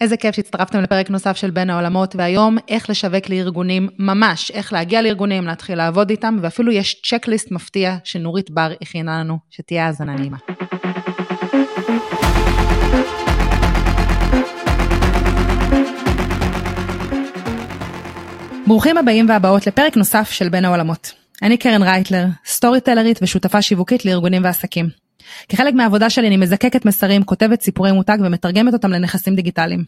איזה כיף שהצטרפתם לפרק נוסף של בין העולמות, והיום איך לשווק לארגונים ממש, איך להגיע לארגונים, להתחיל לעבוד איתם, ואפילו יש צ'קליסט מפתיע שנורית בר הכינה לנו, שתהיה האזנה נעימה. ברוכים הבאים והבאות לפרק נוסף של בין העולמות. אני קרן רייטלר, סטורי טלרית ושותפה שיווקית לארגונים ועסקים. כחלק מהעבודה שלי אני מזקקת מסרים, כותבת סיפורי מותג ומתרגמת אותם לנכסים דיגיטליים.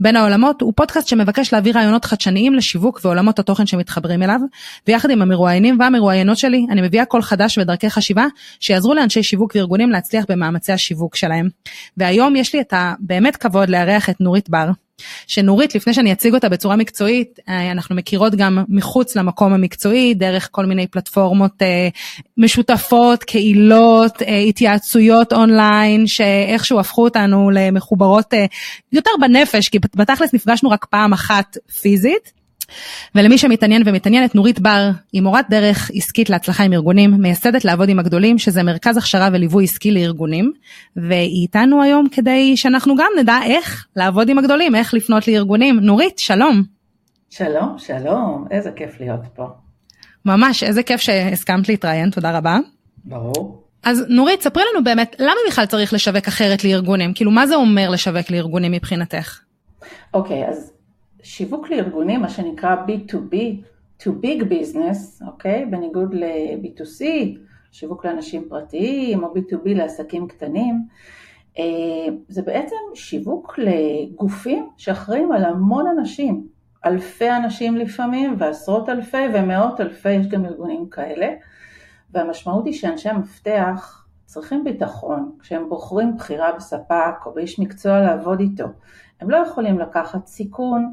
בין העולמות הוא פודקאסט שמבקש להביא רעיונות חדשניים לשיווק ועולמות התוכן שמתחברים אליו, ויחד עם המרואיינים והמרואיינות שלי, אני מביאה קול חדש ודרכי חשיבה שיעזרו לאנשי שיווק וארגונים להצליח במאמצי השיווק שלהם. והיום יש לי את הבאמת כבוד לארח את נורית בר. שנורית, לפני שאני אציג אותה בצורה מקצועית, אה, אנחנו מכירות גם מחוץ למקום המקצועי, דרך כל מיני פלטפורמות אה, משותפות, קהילות, אה, התייעצויות אונליין, שאיכשהו הפכו אותנו למחוברות יותר בנפש, כי בתכלס נפגשנו רק פעם אחת פיזית. ולמי שמתעניין ומתעניינת, נורית בר היא מורת דרך עסקית להצלחה עם ארגונים, מייסדת לעבוד עם הגדולים, שזה מרכז הכשרה וליווי עסקי לארגונים, והיא איתנו היום כדי שאנחנו גם נדע איך לעבוד עם הגדולים, איך לפנות לארגונים. נורית, שלום. שלום, שלום, איזה כיף להיות פה. ממש, איזה כיף שהסכמת להתראיין, תודה רבה. ברור. אז נורית, ספרי לנו באמת, למה בכלל צריך לשווק אחרת לארגונים? כאילו, מה זה אומר לשווק לארגונים מבחינתך? אוקיי, okay, אז שיווק לארגונים, מה שנקרא B2B, to big business, אוקיי? בניגוד ל-B2C, שיווק לאנשים פרטיים, או B2B לעסקים קטנים, אה, זה בעצם שיווק לגופים שאחראים על המון אנשים, אלפי אנשים לפעמים, ועשרות אלפי ומאות אלפי, יש גם ארגונים כאלה, והמשמעות היא שאנשי המפתח צריכים ביטחון כשהם בוחרים בחירה בספק או באיש מקצוע לעבוד איתו. הם לא יכולים לקחת סיכון,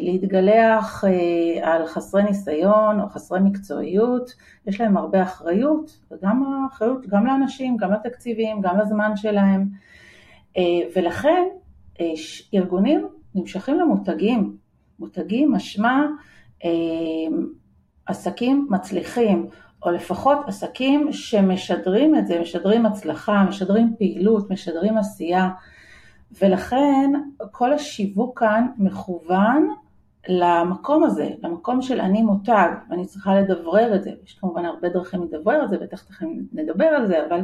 להתגלח אה, על חסרי ניסיון או חסרי מקצועיות, יש להם הרבה אחריות, וגם האחריות גם לאנשים, גם לתקציבים, גם לזמן שלהם, אה, ולכן ארגונים נמשכים למותגים, מותגים משמע עסקים מצליחים, או לפחות עסקים שמשדרים את זה, משדרים הצלחה, משדרים פעילות, משדרים עשייה, ולכן כל השיווק כאן מכוון למקום הזה, למקום של אני מותג, ואני צריכה לדברר את זה, יש כמובן הרבה דרכים לדברר את זה, בטח תכף נדבר על זה, אבל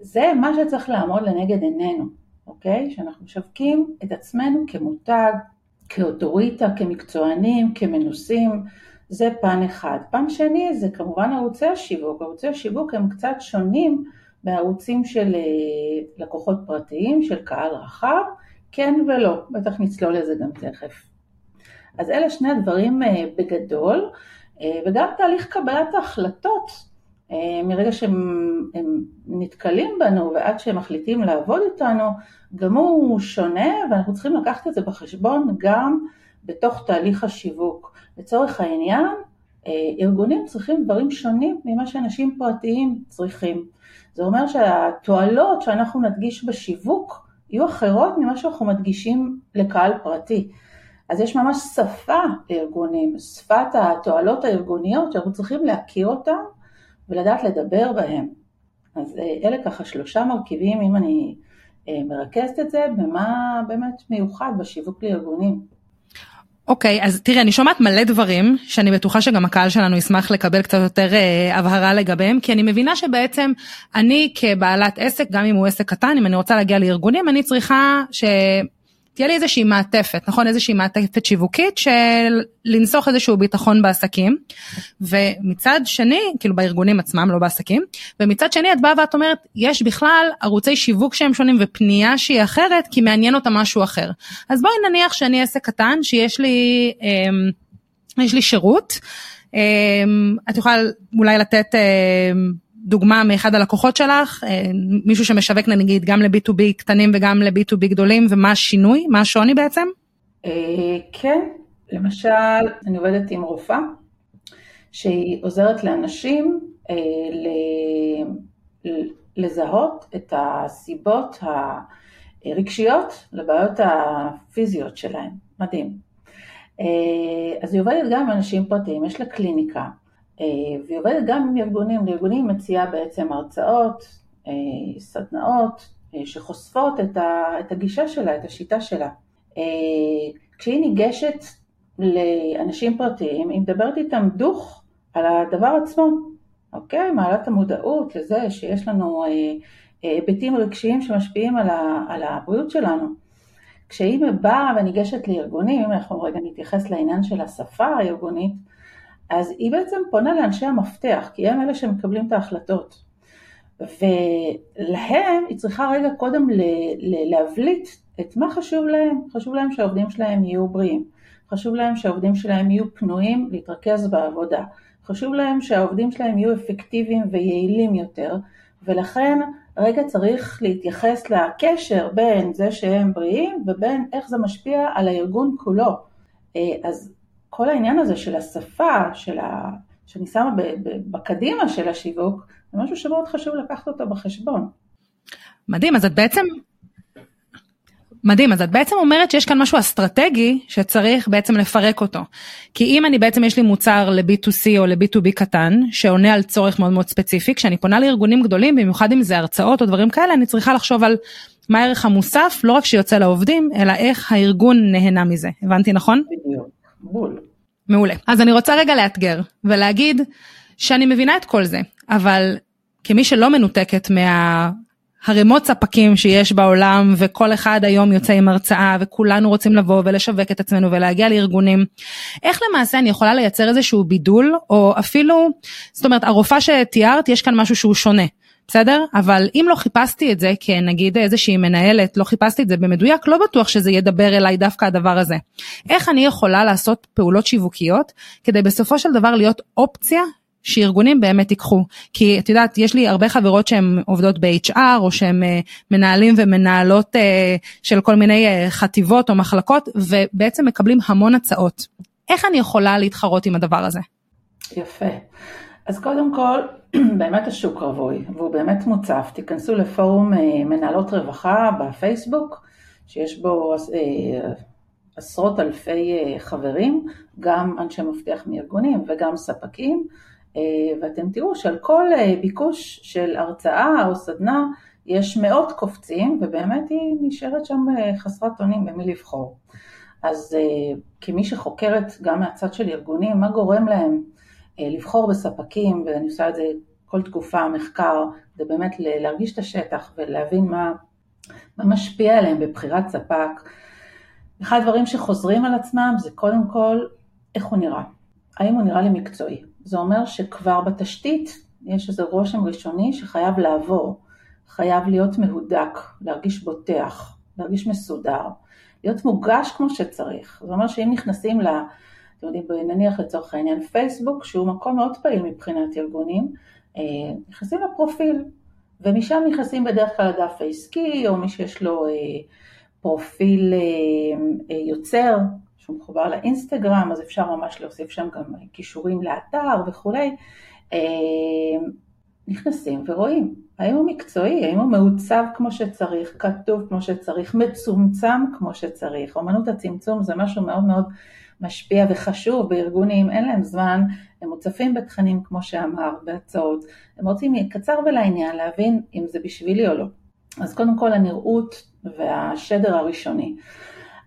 זה מה שצריך לעמוד לנגד עינינו, אוקיי? שאנחנו משווקים את עצמנו כמותג, כאוטוריטה, כמקצוענים, כמנוסים, זה פן אחד. פן שני זה כמובן ערוצי השיווק, ערוצי השיווק הם קצת שונים בערוצים של אה, לקוחות פרטיים, של קהל רחב, כן ולא, בטח נצלול לזה גם תכף. אז אלה שני הדברים אה, בגדול, אה, וגם תהליך קבלת ההחלטות, מרגע שהם נתקלים בנו ועד שהם מחליטים לעבוד איתנו, גם הוא שונה ואנחנו צריכים לקחת את זה בחשבון גם בתוך תהליך השיווק. לצורך העניין, ארגונים צריכים דברים שונים ממה שאנשים פרטיים צריכים. זה אומר שהתועלות שאנחנו נדגיש בשיווק יהיו אחרות ממה שאנחנו מדגישים לקהל פרטי. אז יש ממש שפה לארגונים, שפת התועלות הארגוניות שאנחנו צריכים להכיר אותן ולדעת לדבר בהן. אז אה, אלה ככה שלושה מרכיבים, אם אני אה, מרכזת את זה, במה באמת מיוחד בשיווק לארגונים. אוקיי, okay, אז תראה, אני שומעת מלא דברים שאני בטוחה שגם הקהל שלנו ישמח לקבל קצת יותר אה, הבהרה לגביהם, כי אני מבינה שבעצם אני כבעלת עסק, גם אם הוא עסק קטן, אם אני רוצה להגיע לארגונים, אני צריכה ש... תהיה לי איזושהי מעטפת, נכון? איזושהי מעטפת שיווקית של לנסוך איזשהו ביטחון בעסקים. ומצד שני, כאילו בארגונים עצמם, לא בעסקים, ומצד שני את באה ואת אומרת, יש בכלל ערוצי שיווק שהם שונים ופנייה שהיא אחרת, כי מעניין אותה משהו אחר. אז בואי נניח שאני עסק קטן, שיש לי, אה, יש לי שירות. אה, את יכולה אולי לתת אה, דוגמה מאחד הלקוחות שלך, אה, מישהו שמשווק נגיד גם ל-B2B קטנים וגם ל-B2B גדולים, ומה השינוי, מה השוני בעצם? אה, כן, למשל, אני עובדת עם רופאה, שהיא עוזרת לאנשים אה, לזהות את הסיבות הרגשיות לבעיות הפיזיות שלהם, מדהים. אז היא עובדת גם עם אנשים פרטיים, יש לה קליניקה, והיא עובדת גם עם ארגונים, לארגונים מציעה בעצם הרצאות, אה, סדנאות, אה, שחושפות את הגישה שלה, את השיטה שלה. כשהיא ניגשת לאנשים פרטיים, היא מדברת איתם דוך על הדבר עצמו, אוקיי? מעלה את המודעות לזה שיש לנו היבטים רגשיים שמשפיעים על, ה, על הבריאות שלנו. כשהיא באה וניגשת לארגונים, אנחנו רגע נתייחס לעניין של השפה הארגונית, אז היא בעצם פונה לאנשי המפתח, כי הם אלה שמקבלים את ההחלטות. ולהם היא צריכה רגע קודם להבליט את מה חשוב להם. חשוב להם שהעובדים שלהם יהיו בריאים. חשוב להם שהעובדים שלהם יהיו פנויים להתרכז בעבודה. חשוב להם שהעובדים שלהם יהיו אפקטיביים ויעילים יותר, ולכן רגע צריך להתייחס לקשר בין זה שהם בריאים ובין איך זה משפיע על הארגון כולו. אה, אז כל העניין הזה של השפה, של ה... שאני שמה בקדימה של השיווק, זה משהו שמאוד חשוב לקחת אותו בחשבון. מדהים, אז את בעצם מדהים, אז את בעצם אומרת שיש כאן משהו אסטרטגי שצריך בעצם לפרק אותו. כי אם אני בעצם יש לי מוצר ל-B2C או ל-B2B קטן, שעונה על צורך מאוד מאוד ספציפי, כשאני פונה לארגונים גדולים, במיוחד אם זה הרצאות או דברים כאלה, אני צריכה לחשוב על מה הערך המוסף, לא רק שיוצא לעובדים, אלא איך הארגון נהנה מזה. הבנתי נכון? בדיוק, בול. מעולה. אז אני רוצה רגע לאתגר ולהגיד שאני מבינה את כל זה, אבל כמי שלא מנותקת מה... הרמות ספקים שיש בעולם וכל אחד היום יוצא עם הרצאה וכולנו רוצים לבוא ולשווק את עצמנו ולהגיע לארגונים. איך למעשה אני יכולה לייצר איזשהו בידול או אפילו, זאת אומרת הרופאה שתיארת יש כאן משהו שהוא שונה. בסדר? אבל אם לא חיפשתי את זה כנגיד איזושהי מנהלת, לא חיפשתי את זה במדויק, לא בטוח שזה ידבר אליי דווקא הדבר הזה. איך אני יכולה לעשות פעולות שיווקיות כדי בסופו של דבר להיות אופציה שארגונים באמת ייקחו. כי את יודעת, יש לי הרבה חברות שהן עובדות ב-HR או שהן אה, מנהלים ומנהלות אה, של כל מיני אה, חטיבות או מחלקות ובעצם מקבלים המון הצעות. איך אני יכולה להתחרות עם הדבר הזה? יפה. אז קודם כל, באמת השוק רווי, והוא באמת מוצף. תיכנסו לפורום מנהלות רווחה בפייסבוק, שיש בו עשרות אלפי חברים, גם אנשי מפתח מארגונים וגם ספקים, אה, ואתם תראו שעל כל אה, ביקוש של הרצאה או סדנה יש מאות קופצים, ובאמת היא נשארת שם אה, חסרת אונים במי לבחור. אז כמי שחוקרת גם מהצד של ארגונים, מה גורם להם לבחור בספקים, ואני עושה את זה כל תקופה, מחקר, זה באמת להרגיש את השטח ולהבין מה, מה משפיע עליהם בבחירת ספק. אחד הדברים שחוזרים על עצמם זה קודם כל איך הוא נראה. האם הוא נראה לי מקצועי? זה אומר שכבר בתשתית יש איזה רושם ראשוני שחייב לעבור, חייב להיות מהודק, להרגיש בוטח, להרגיש מסודר, להיות מוגש כמו שצריך. זה אומר שאם נכנסים ל... אתם יודעים, נניח לצורך העניין פייסבוק, שהוא מקום מאוד פעיל מבחינת ארגונים, אה, נכנסים לפרופיל, ומשם נכנסים בדרך כלל לדף העסקי, או מי שיש לו אה, פרופיל אה, יוצר, שהוא מחובר לאינסטגרם, אז אפשר ממש להוסיף שם גם קישורים לאתר וכולי. נכנסים ורואים האם הוא מקצועי, האם הוא מעוצב כמו שצריך, כתוב כמו שצריך, מצומצם כמו שצריך. אמנות הצמצום זה משהו מאוד מאוד משפיע וחשוב בארגונים, אין להם זמן, הם מוצפים בתכנים כמו שאמר, בהצעות, הם רוצים קצר ולעניין להבין אם זה בשבילי או לא. אז קודם כל הנראות והשדר הראשוני.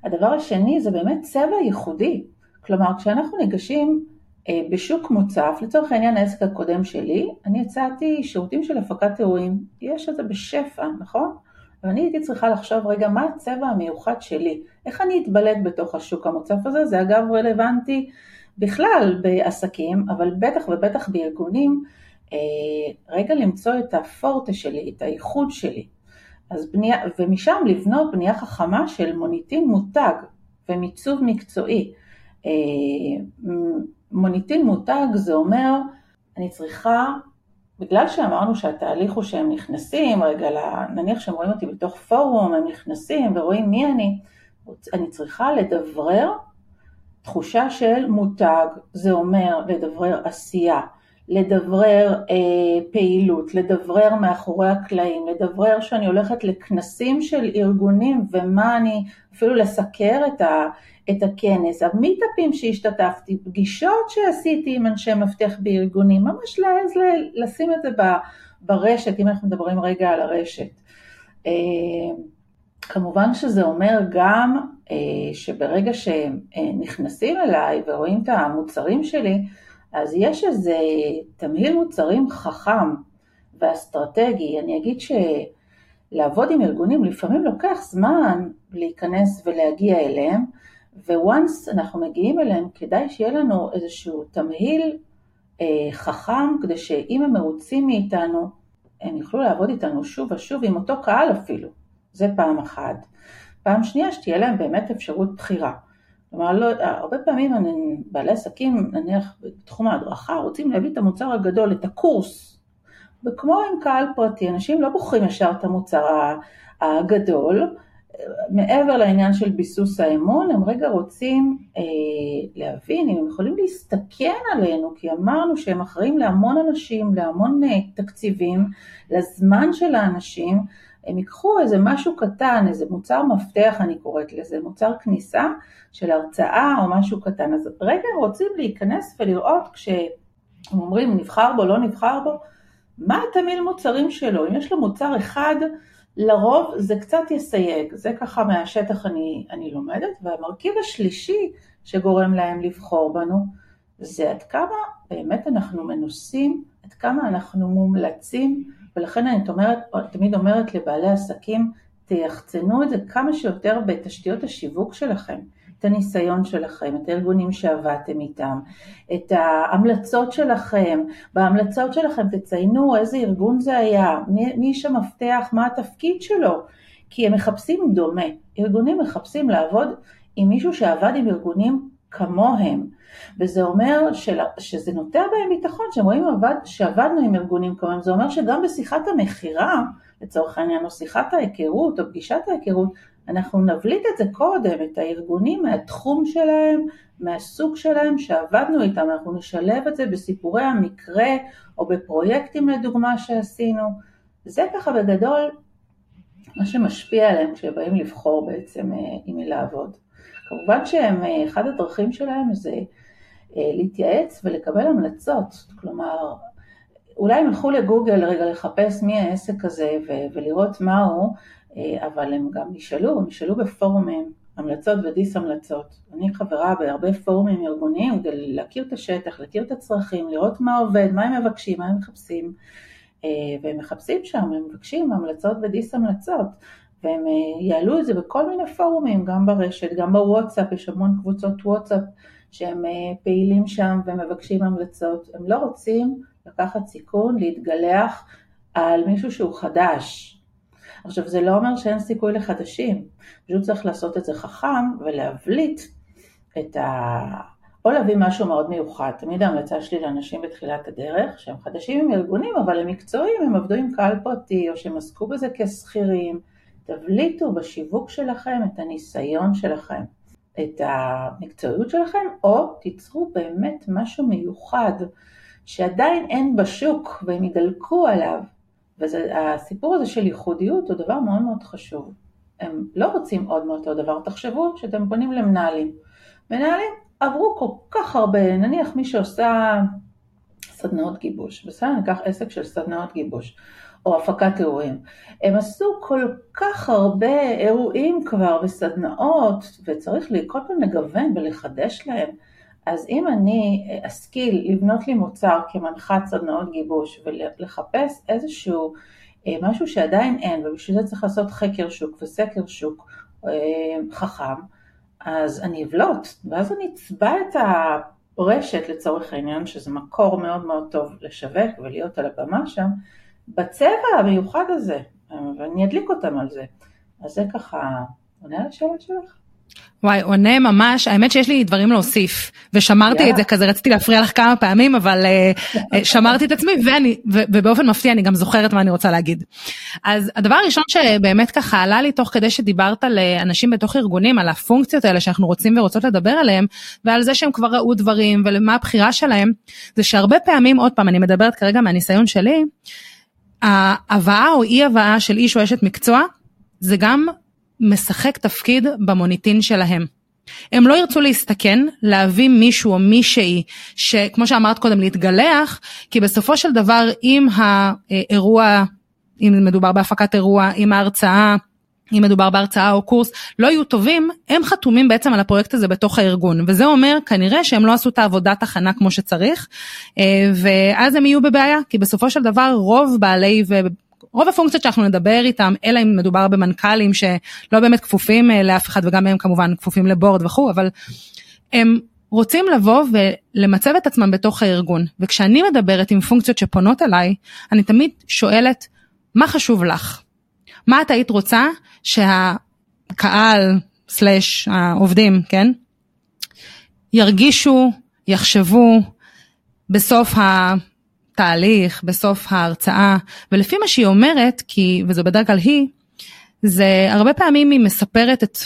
הדבר השני זה באמת צבע ייחודי. כלומר, כשאנחנו ניגשים אה, בשוק מוצף, לצורך העניין העסק הקודם שלי, אני הצעתי שירותים של הפקת אירועים, יש את זה בשפע, נכון? ואני הייתי צריכה לחשוב רגע מה הצבע המיוחד שלי, איך אני אתבלט בתוך השוק המוצף הזה, זה אגב רלוונטי בכלל בעסקים, אבל בטח ובטח בארגונים, אה, רגע למצוא את הפורטה שלי, את הייחוד שלי. אז בנייה, ומשם לבנות בנייה חכמה של מוניטין מותג ומיצוב מקצועי. אה, מוניטין מותג זה אומר, אני צריכה, בגלל שאמרנו שהתהליך הוא שהם נכנסים, רגע, נניח שהם רואים אותי בתוך פורום, הם נכנסים ורואים מי אני, אני צריכה לדברר תחושה של מותג, זה אומר לדברר עשייה, לדברר אה, פעילות, לדברר מאחורי הקלעים, לדברר שאני הולכת לכנסים של ארגונים ומה אני, אפילו לסקר את, ה, את הכנס, המיטאפים שהשתתפתי, פגישות שעשיתי עם אנשי מפתח בארגונים, ממש להעז לשים את זה ברשת, אם אנחנו מדברים רגע על הרשת. אה, כמובן שזה אומר גם אה, שברגע שהם אה, נכנסים אליי ורואים את המוצרים שלי, אז יש איזה תמהיל מוצרים חכם ואסטרטגי. אני אגיד שלעבוד עם ארגונים לפעמים לוקח זמן להיכנס ולהגיע אליהם, וואנס אנחנו מגיעים אליהם כדאי שיהיה לנו איזשהו תמהיל אה, חכם, כדי שאם הם מרוצים מאיתנו, הם יוכלו לעבוד איתנו שוב ושוב עם אותו קהל אפילו. זה פעם אחת. פעם שנייה, שתהיה להם באמת אפשרות בחירה. כלומר, לא, הרבה פעמים אני, בעלי עסקים, נניח בתחום ההדרכה, רוצים להביא את המוצר הגדול, את הקורס. וכמו עם קהל פרטי, אנשים לא בוחרים ישר את המוצר הגדול, מעבר לעניין של ביסוס האמון, הם רגע רוצים אה, להבין אם הם יכולים להסתכן עלינו, כי אמרנו שהם אחראים להמון אנשים, להמון אה, תקציבים, לזמן של האנשים, הם ייקחו איזה משהו קטן, איזה מוצר מפתח אני קוראת לזה, מוצר כניסה של הרצאה או משהו קטן, אז רגע רוצים להיכנס ולראות כשהם אומרים נבחר בו, לא נבחר בו, מה התמיל מוצרים שלו, אם יש לו מוצר אחד, לרוב זה קצת יסייג, זה ככה מהשטח אני, אני לומדת, והמרכיב השלישי שגורם להם לבחור בנו, זה עד כמה באמת אנחנו מנוסים, עד כמה אנחנו מומלצים, ולכן אני תמיד אומרת לבעלי עסקים, תייחצנו את זה כמה שיותר בתשתיות השיווק שלכם. את הניסיון שלכם, את הארגונים שעבדתם איתם, את ההמלצות שלכם, בהמלצות שלכם תציינו איזה ארגון זה היה, מי, מי איש המפתח, מה התפקיד שלו, כי הם מחפשים דומה, ארגונים מחפשים לעבוד עם מישהו שעבד עם ארגונים כמוהם, וזה אומר של, שזה נוטע בהם ביטחון, שהם רואים עבד, שעבדנו עם ארגונים כמוהם, זה אומר שגם בשיחת המכירה, לצורך העניין, או שיחת ההיכרות, או פגישת ההיכרות, אנחנו נבליט את זה קודם, את הארגונים מהתחום שלהם, מהסוג שלהם שעבדנו איתם, אנחנו נשלב את זה בסיפורי המקרה או בפרויקטים לדוגמה שעשינו. זה ככה בגדול מה שמשפיע עליהם כשהם באים לבחור בעצם אה, עם מי לעבוד. כמובן שאחד אה, הדרכים שלהם זה אה, להתייעץ ולקבל המלצות, כלומר אולי הם ילכו לגוגל רגע לחפש מי העסק הזה ולראות מה הוא, אה, אבל הם גם נשאלו, הם נשאלו בפורומים, המלצות ודיס המלצות. אני חברה בהרבה פורומים ארגוניים כדי להכיר את השטח, להכיר את הצרכים, לראות מה עובד, מה הם מבקשים, מה הם מחפשים. והם מחפשים שם, הם מבקשים המלצות ודיס המלצות. והם אה, יעלו את זה בכל מיני פורומים, גם ברשת, גם בוואטסאפ, יש המון קבוצות וואטסאפ שהם פעילים שם ומבקשים המלצות. הם לא רוצים לקחת סיכון, להתגלח על מישהו שהוא חדש, עכשיו זה לא אומר שאין סיכוי לחדשים, פשוט צריך לעשות את זה חכם ולהבליט את ה... או להביא משהו מאוד מיוחד. תמיד ההמלצה שלי לאנשים בתחילת הדרך, שהם חדשים עם ארגונים, אבל הם מקצועיים, הם עבדו עם קהל פרטי, או שהם עסקו בזה כשכירים. תבליטו בשיווק שלכם את הניסיון שלכם, את המקצועיות שלכם, או תיצרו באמת משהו מיוחד שעדיין אין בשוק והם ידלקו עליו. והסיפור הזה של ייחודיות הוא דבר מאוד מאוד חשוב. הם לא רוצים עוד מאותו דבר. תחשבו שאתם פונים למנהלים. מנהלים עברו כל כך הרבה, נניח מי שעושה סדנאות גיבוש, בסדר? ניקח עסק של סדנאות גיבוש, או הפקת אירועים. הם עשו כל כך הרבה אירועים כבר וסדנאות, וצריך כל פעם לגוון ולחדש להם. אז אם אני אשכיל לבנות לי מוצר כמנחת סדנאות גיבוש ולחפש איזשהו אה, משהו שעדיין אין, ובשביל זה צריך לעשות חקר שוק וסקר שוק אה, חכם, אז אני אבלוט, ואז אני אצבע את הרשת לצורך העניין, שזה מקור מאוד מאוד טוב לשווק ולהיות על הבמה שם, בצבע המיוחד הזה, ואני אדליק אותם על זה. אז זה ככה עונה על השאלה שלך? וואי, עונה ממש, האמת שיש לי דברים להוסיף, ושמרתי yeah. את זה כזה, רציתי להפריע לך כמה פעמים, אבל uh, שמרתי את עצמי, ואני, ו, ובאופן מפתיע אני גם זוכרת מה אני רוצה להגיד. אז הדבר הראשון שבאמת ככה עלה לי תוך כדי שדיברת לאנשים בתוך ארגונים, על הפונקציות האלה שאנחנו רוצים ורוצות לדבר עליהם, ועל זה שהם כבר ראו דברים, ולמה הבחירה שלהם, זה שהרבה פעמים, עוד פעם, אני מדברת כרגע מהניסיון שלי, ההבאה או אי הבאה של איש או אשת מקצוע, זה גם משחק תפקיד במוניטין שלהם. הם לא ירצו להסתכן, להביא מישהו או מישהי שכמו שאמרת קודם להתגלח, כי בסופו של דבר אם האירוע, אם מדובר בהפקת אירוע, אם ההרצאה אם מדובר בהרצאה או קורס, לא יהיו טובים, הם חתומים בעצם על הפרויקט הזה בתוך הארגון. וזה אומר כנראה שהם לא עשו את העבודת הכנה כמו שצריך, אה, ואז הם יהיו בבעיה, כי בסופו של דבר רוב בעלי ו... רוב הפונקציות שאנחנו נדבר איתם, אלא אם מדובר במנכ"לים שלא באמת כפופים אה, לאף אחד וגם הם כמובן כפופים לבורד וכו', אבל הם רוצים לבוא ולמצב את עצמם בתוך הארגון. וכשאני מדברת עם פונקציות שפונות אליי, אני תמיד שואלת, מה חשוב לך? מה את היית רוצה שהקהל, סלאש העובדים, כן? ירגישו, יחשבו בסוף התהליך, בסוף ההרצאה, ולפי מה שהיא אומרת, כי, וזו בדרך כלל היא, זה הרבה פעמים היא מספרת את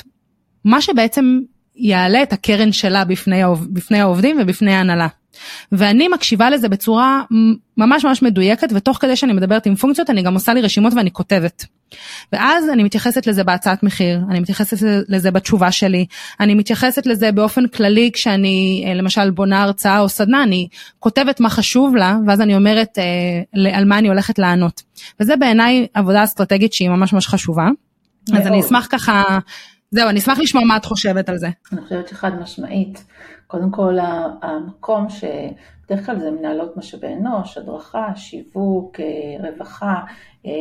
מה שבעצם יעלה את הקרן שלה בפני, בפני העובדים ובפני ההנהלה. ואני מקשיבה לזה בצורה ממש ממש מדויקת, ותוך כדי שאני מדברת עם פונקציות, אני גם עושה לי רשימות ואני כותבת. ואז אני מתייחסת לזה בהצעת מחיר, אני מתייחסת לזה בתשובה שלי, אני מתייחסת לזה באופן כללי כשאני אה, למשל בונה הרצאה או סדנה, אני כותבת מה חשוב לה, ואז אני אומרת אה, על מה אני הולכת לענות. וזה בעיניי עבודה אסטרטגית שהיא ממש ממש חשובה. מאוד. אז אני אשמח ככה, זהו, אני אשמח לשמוע מה את חושבת על זה. אני חושבת שחד משמעית. קודם כל המקום שבדרך כלל זה מנהלות משאבי אנוש, הדרכה, שיווק, אה, רווחה, אה,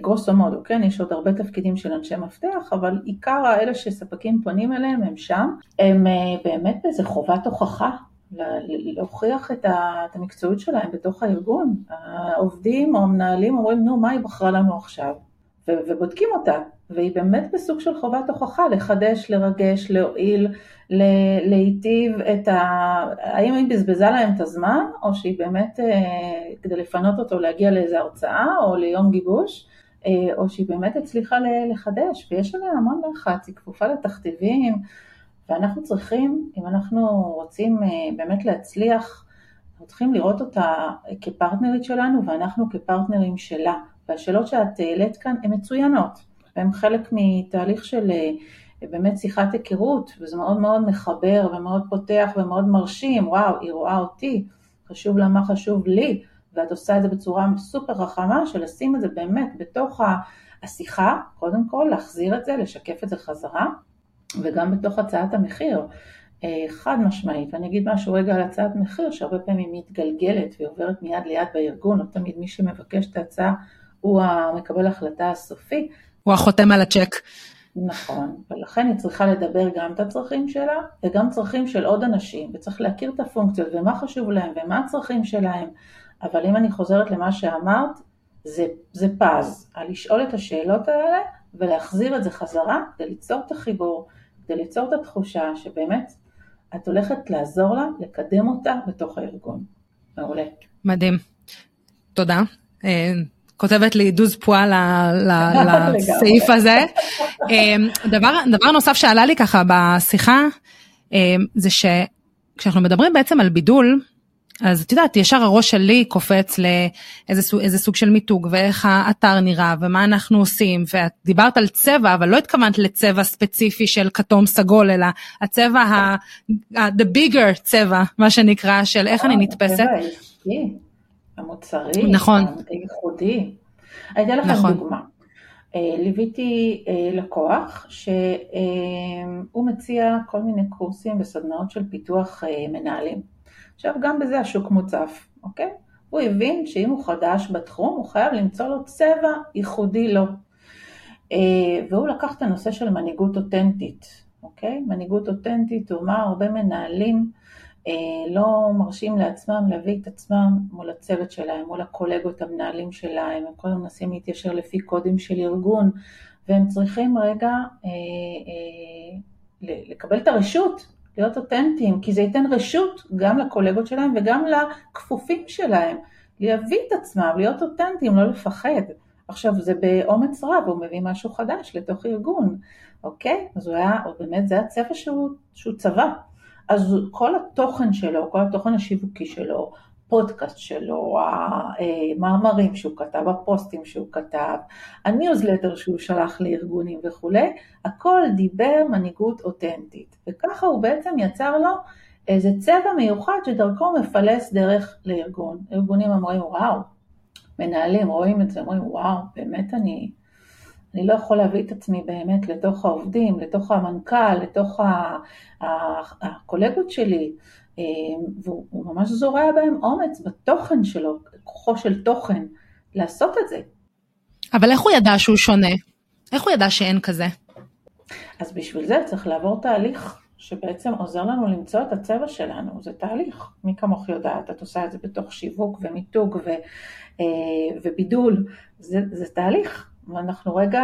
גרוסו מודו, כן, יש עוד הרבה תפקידים של אנשי מפתח, אבל עיקר האלה שספקים פונים אליהם הם שם, הם אה, באמת באיזה חובת הוכחה להוכיח את המקצועיות שלהם בתוך הארגון. העובדים או המנהלים אומרים, נו, מה היא בחרה לנו עכשיו? ובודקים אותה, והיא באמת בסוג של חובת הוכחה, לחדש, לרגש, להועיל, להיטיב את ה... האם היא בזבזה להם את הזמן, או שהיא באמת, אה, כדי לפנות אותו להגיע לאיזו הרצאה או ליום גיבוש, אה, או שהיא באמת הצליחה לחדש, ויש עליה המון לחץ, היא כפופה לתכתיבים, ואנחנו צריכים, אם אנחנו רוצים אה, באמת להצליח, אנחנו צריכים לראות אותה כפרטנרית שלנו, ואנחנו כפרטנרים שלה. והשאלות שאת העלית כאן הן מצוינות, והן חלק מתהליך של באמת שיחת היכרות, וזה מאוד מאוד מחבר ומאוד פותח ומאוד מרשים, וואו, היא רואה אותי, חשוב לה מה חשוב לי, ואת עושה את זה בצורה סופר חכמה של לשים את זה באמת בתוך השיחה, קודם כל להחזיר את זה, לשקף את זה חזרה, וגם בתוך הצעת המחיר. אה, חד משמעית, ואני אגיד משהו רגע על הצעת מחיר, שהרבה פעמים היא מתגלגלת והיא עוברת מיד ליד בארגון, לא תמיד מי שמבקש את ההצעה הוא המקבל ההחלטה הסופי. הוא החותם על הצ'ק. נכון, ולכן היא צריכה לדבר גם את הצרכים שלה וגם צרכים של עוד אנשים, וצריך להכיר את הפונקציות ומה חשוב להם ומה הצרכים שלהם, אבל אם אני חוזרת למה שאמרת, זה, זה פז, על לשאול את השאלות האלה ולהחזיר את זה חזרה כדי ליצור את החיבור, כדי ליצור את התחושה שבאמת את הולכת לעזור לה לקדם אותה בתוך הארגון. מעולה. מדהים. תודה. כותבת לי דוז פועה לסעיף הזה. אמ, דבר, דבר נוסף שעלה לי ככה בשיחה, אמ, זה שכשאנחנו מדברים בעצם על בידול, אז את יודעת, ישר הראש שלי קופץ לאיזה סוג של מיתוג, ואיך האתר נראה, ומה אנחנו עושים, ואת דיברת על צבע, אבל לא התכוונת לצבע ספציפי של כתום סגול, אלא הצבע, ה, the bigger צבע, מה שנקרא, של איך אני אה, נתפסת. המוצרי, נכון. הייחודי. אני אתן לכם נכון. דוגמה. אה, ליוויתי אה, לקוח שהוא מציע כל מיני קורסים וסדנאות של פיתוח אה, מנהלים. עכשיו גם בזה השוק מוצף, אוקיי? הוא הבין שאם הוא חדש בתחום הוא חייב למצוא לו צבע ייחודי לו. והוא לקח את הנושא של מנהיגות אותנטית, אוקיי? מנהיגות אותנטית, הוא אמר הרבה מנהלים אה, לא מרשים לעצמם להביא את עצמם מול הצוות שלהם, מול הקולגות המנהלים שלהם, הם כל הזמן מנסים להתיישר לפי קודים של ארגון, והם צריכים רגע אה, אה, לקבל את הרשות, להיות אותנטיים, כי זה ייתן רשות גם לקולגות שלהם וגם לכפופים שלהם, להביא את עצמם, להיות אותנטיים, לא לפחד. עכשיו זה באומץ רב, הוא מביא משהו חדש לתוך ארגון, אוקיי? אז הוא היה, באמת זה הצבע שהוא, שהוא צבע. אז כל התוכן שלו, כל התוכן השיווקי שלו, פודקאסט שלו, המאמרים שהוא כתב, הפוסטים שהוא כתב, הניוזלטר שהוא שלח לארגונים וכולי, הכל דיבר מנהיגות אותנטית. וככה הוא בעצם יצר לו איזה צבע מיוחד שדרכו מפלס דרך לארגון. ארגונים אומרים וואו, מנהלים רואים את זה, אומרים וואו, באמת אני, אני לא יכול להביא את עצמי באמת לתוך העובדים, לתוך המנכ"ל, לתוך הקולגות שלי, אה, והוא ממש זורע בהם אומץ בתוכן שלו, כוחו של תוכן, לעשות את זה. אבל איך הוא ידע שהוא שונה? איך הוא ידע שאין כזה? אז בשביל זה צריך לעבור תהליך שבעצם עוזר לנו למצוא את הצבע שלנו, זה תהליך, מי כמוך יודעת, את עושה את זה בתוך שיווק ומיתוג ו, אה, ובידול, זה, זה תהליך, ואנחנו רגע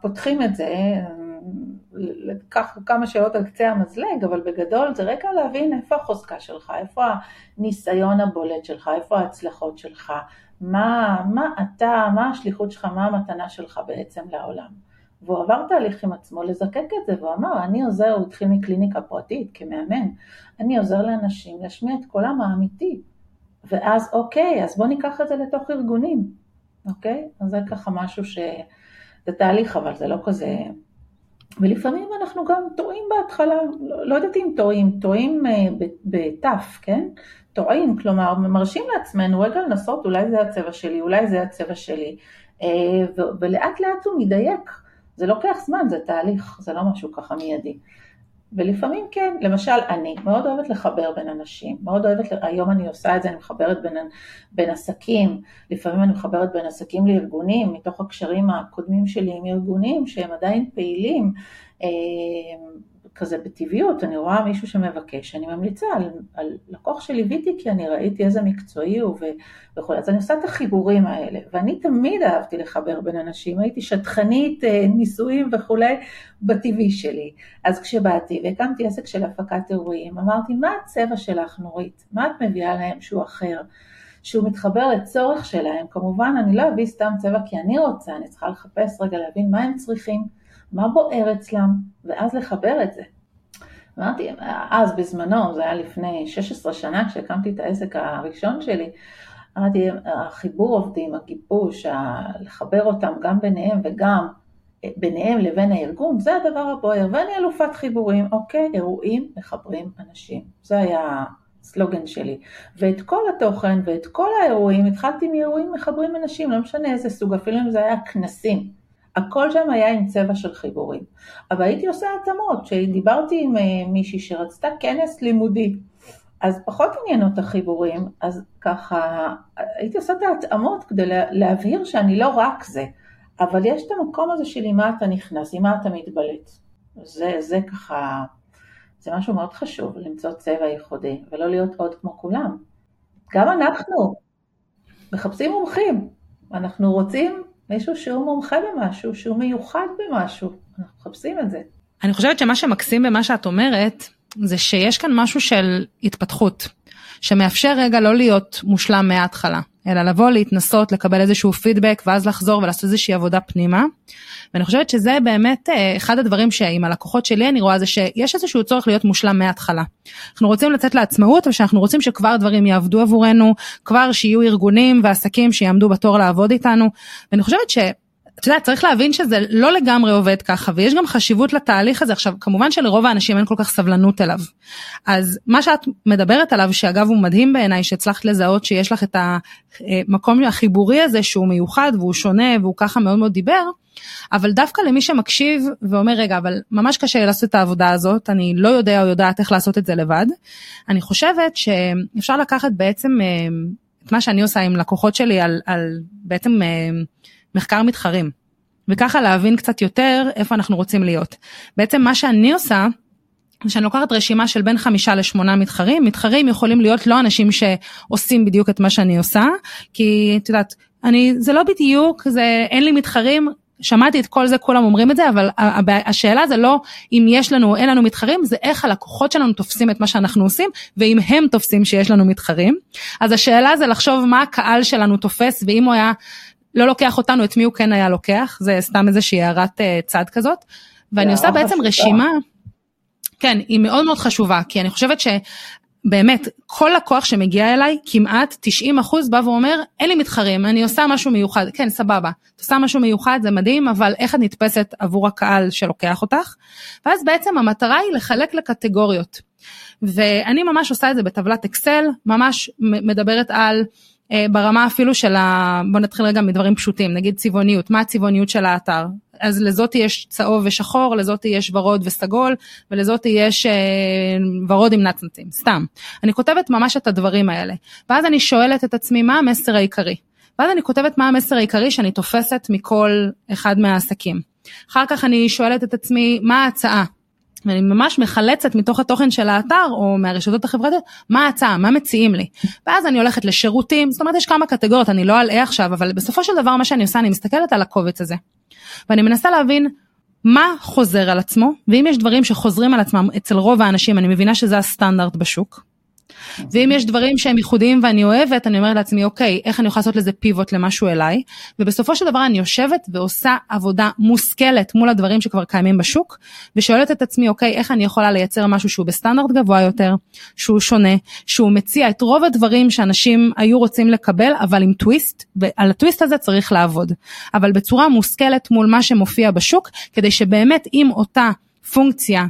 פותחים את זה, לקח כמה שאלות על קצה המזלג, אבל בגדול זה רגע להבין איפה החוזקה שלך, איפה הניסיון הבולט שלך, איפה ההצלחות שלך, מה, מה אתה, מה השליחות שלך, מה המתנה שלך בעצם לעולם. והוא עבר תהליך עם עצמו לזקק את זה, והוא אמר, אני עוזר, הוא התחיל מקליניקה פרטית כמאמן, אני עוזר לאנשים להשמיע את קולם האמיתי. ואז אוקיי, אז בוא ניקח את זה לתוך ארגונים, אוקיי? אז זה ככה משהו ש... זה תהליך, אבל זה לא כזה... ולפעמים אנחנו גם טועים בהתחלה, לא, לא יודעת אם טועים, טועים אה, בתף, כן? טועים, כלומר מרשים לעצמנו רגע לנסות, אולי זה הצבע שלי, אולי זה הצבע שלי, אה, ולאט לאט הוא מדייק. זה לוקח זמן, זה תהליך, זה לא משהו ככה מיידי. ולפעמים כן, למשל אני מאוד אוהבת לחבר בין אנשים, מאוד אוהבת, היום אני עושה את זה, אני מחברת בין, בין עסקים, לפעמים אני מחברת בין עסקים לארגונים, מתוך הקשרים הקודמים שלי עם ארגונים שהם עדיין פעילים, אה, כזה בטבעיות, אני רואה מישהו שמבקש, אני ממליצה על, על לקוח שליוויתי כי אני ראיתי איזה מקצועי הוא וכו', אז אני עושה את החיבורים האלה, ואני תמיד אהבתי לחבר בין אנשים, הייתי שטחנית, אה, נישואים וכולי, בטבעי שלי. אז כשבאתי והקמתי עסק של הפקת אירועים, אמרתי, מה הצבע שלך נורית? מה את מביאה להם שהוא אחר? שהוא מתחבר לצורך שלהם, כמובן אני לא אביא סתם צבע כי אני רוצה, אני צריכה לחפש רגע להבין מה הם צריכים, מה בוער אצלם, ואז לחבר את זה. אמרתי, אז בזמנו, זה היה לפני 16 שנה כשהקמתי את העסק הראשון שלי, אמרתי, החיבור עובדים, הגיבוש, לחבר אותם גם ביניהם וגם ביניהם לבין הארגון, זה הדבר הבוער, ואני אלופת חיבורים, אוקיי, אירועים מחברים אנשים, זה היה הסלוגן שלי. ואת כל התוכן ואת כל האירועים, התחלתי מאירועים מחברים אנשים, לא משנה איזה סוג, אפילו אם זה היה כנסים. הכל שם היה עם צבע של חיבורים. אבל הייתי עושה התאמות, כשדיברתי עם אה, מישהי שרצתה כנס לימודי, אז פחות עניין אותה חיבורים, אז ככה הייתי עושה את ההתאמות כדי להבהיר שאני לא רק זה, אבל יש את המקום הזה של עם מה אתה נכנס, עם מה אתה מתבלט. זה, זה ככה, זה משהו מאוד חשוב, למצוא צבע ייחודי, ולא להיות עוד כמו כולם. גם אנחנו מחפשים מומחים, אנחנו רוצים מישהו שהוא מומחה במשהו, שהוא מיוחד במשהו, אנחנו מחפשים את זה. אני חושבת שמה שמקסים במה שאת אומרת, זה שיש כאן משהו של התפתחות, שמאפשר רגע לא להיות מושלם מההתחלה, אלא לבוא, להתנסות, לקבל איזשהו פידבק, ואז לחזור ולעשות איזושהי עבודה פנימה. ואני חושבת שזה באמת אה, אחד הדברים שעם הלקוחות שלי אני רואה זה שיש איזשהו צורך להיות מושלם מההתחלה. אנחנו רוצים לצאת לעצמאות, ושאנחנו רוצים שכבר דברים יעבדו עבורנו, כבר שיהיו ארגונים ועסקים שיעמדו בתור לעבוד איתנו. ואני חושבת ש... אתה יודע, צריך להבין שזה לא לגמרי עובד ככה, ויש גם חשיבות לתהליך הזה. עכשיו, כמובן שלרוב האנשים אין כל כך סבלנות אליו. אז מה שאת מדברת עליו, שאגב הוא מדהים בעיניי, שהצלחת לזהות שיש לך את המקום החיבורי הזה שהוא מיוחד והוא שונה והוא ככה מאוד מאוד דיבר, אבל דווקא למי שמקשיב ואומר, רגע, אבל ממש קשה לי לעשות את העבודה הזאת, אני לא יודע או יודעת איך לעשות את זה לבד, אני חושבת שאפשר לקחת בעצם אה, את מה שאני עושה עם לקוחות שלי על, על בעצם אה, מחקר מתחרים, וככה להבין קצת יותר איפה אנחנו רוצים להיות. בעצם מה שאני עושה, שאני לוקחת רשימה של בין חמישה לשמונה מתחרים, מתחרים יכולים להיות לא אנשים שעושים בדיוק את מה שאני עושה, כי את יודעת, אני, זה לא בדיוק, זה, אין לי מתחרים, שמעתי את כל זה, כולם אומרים את זה, אבל השאלה זה לא אם יש לנו או אין לנו מתחרים, זה איך הלקוחות שלנו תופסים את מה שאנחנו עושים, ואם הם תופסים שיש לנו מתחרים. אז השאלה זה לחשוב מה הקהל שלנו תופס, ואם הוא היה לא לוקח אותנו, את מי הוא כן היה לוקח, זה סתם איזושהי הערת uh, צד כזאת. ואני עושה בעצם. רשימה, כן, היא מאוד מאוד חשובה, כי אני חושבת שבאמת, כל לקוח שמגיע אליי, כמעט 90 אחוז בא ואומר, אין לי מתחרים, אני עושה משהו מיוחד, כן, סבבה, את עושה משהו מיוחד, זה מדהים, אבל איך את נתפסת עבור הקהל שלוקח אותך? ואז בעצם המטרה היא לחלק לקטגוריות. ואני ממש עושה את זה בטבלת אקסל, ממש מדברת על ברמה אפילו של ה... בוא נתחיל רגע מדברים פשוטים, נגיד צבעוניות, מה הצבעוניות של האתר? אז לזאת יש צהוב ושחור, לזאת יש ורוד וסגול, ולזאת יש אה, ורוד עם נצנצים, סתם. אני כותבת ממש את הדברים האלה. ואז אני שואלת את עצמי מה המסר העיקרי. ואז אני כותבת מה המסר העיקרי שאני תופסת מכל אחד מהעסקים. אחר כך אני שואלת את עצמי מה ההצעה. ואני ממש מחלצת מתוך התוכן של האתר או מהרשתות החברתיות, מה ההצעה, מה מציעים לי. ואז אני הולכת לשירותים, זאת אומרת יש כמה קטגוריות, אני לא אלאה עכשיו, אבל בסופו של דבר מה שאני עושה, אני מסתכלת על הקובץ הזה. ואני מנסה להבין מה חוזר על עצמו, ואם יש דברים שחוזרים על עצמם אצל רוב האנשים, אני מבינה שזה הסטנדרט בשוק. ואם יש דברים שהם ייחודיים ואני אוהבת, אני אומרת לעצמי, אוקיי, איך אני יכולה לעשות לזה פיבוט למשהו אליי? ובסופו של דבר אני יושבת ועושה עבודה מושכלת מול הדברים שכבר קיימים בשוק, ושואלת את עצמי, אוקיי, איך אני יכולה לייצר משהו שהוא בסטנדרט גבוה יותר, שהוא שונה, שהוא מציע את רוב הדברים שאנשים היו רוצים לקבל, אבל עם טוויסט, ועל הטוויסט הזה צריך לעבוד. אבל בצורה מושכלת מול מה שמופיע בשוק, כדי שבאמת אם אותה פונקציה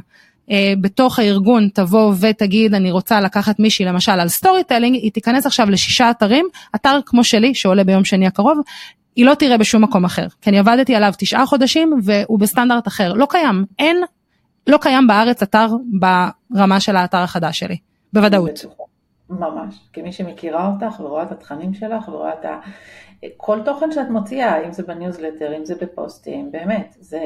בתוך הארגון תבוא ותגיד אני רוצה לקחת מישהי למשל על storytelling, היא תיכנס עכשיו לשישה אתרים, אתר כמו שלי שעולה ביום שני הקרוב, היא לא תראה בשום מקום אחר, כי אני עבדתי עליו תשעה חודשים והוא בסטנדרט אחר, לא קיים, אין, לא קיים בארץ אתר ברמה של האתר החדש שלי, בוודאות. ממש, כמי שמכירה אותך ורואה את התכנים שלך ורואה את ה... כל תוכן שאת מוציאה, אם זה בניוזלטר, אם זה בפוסטים, באמת, זה,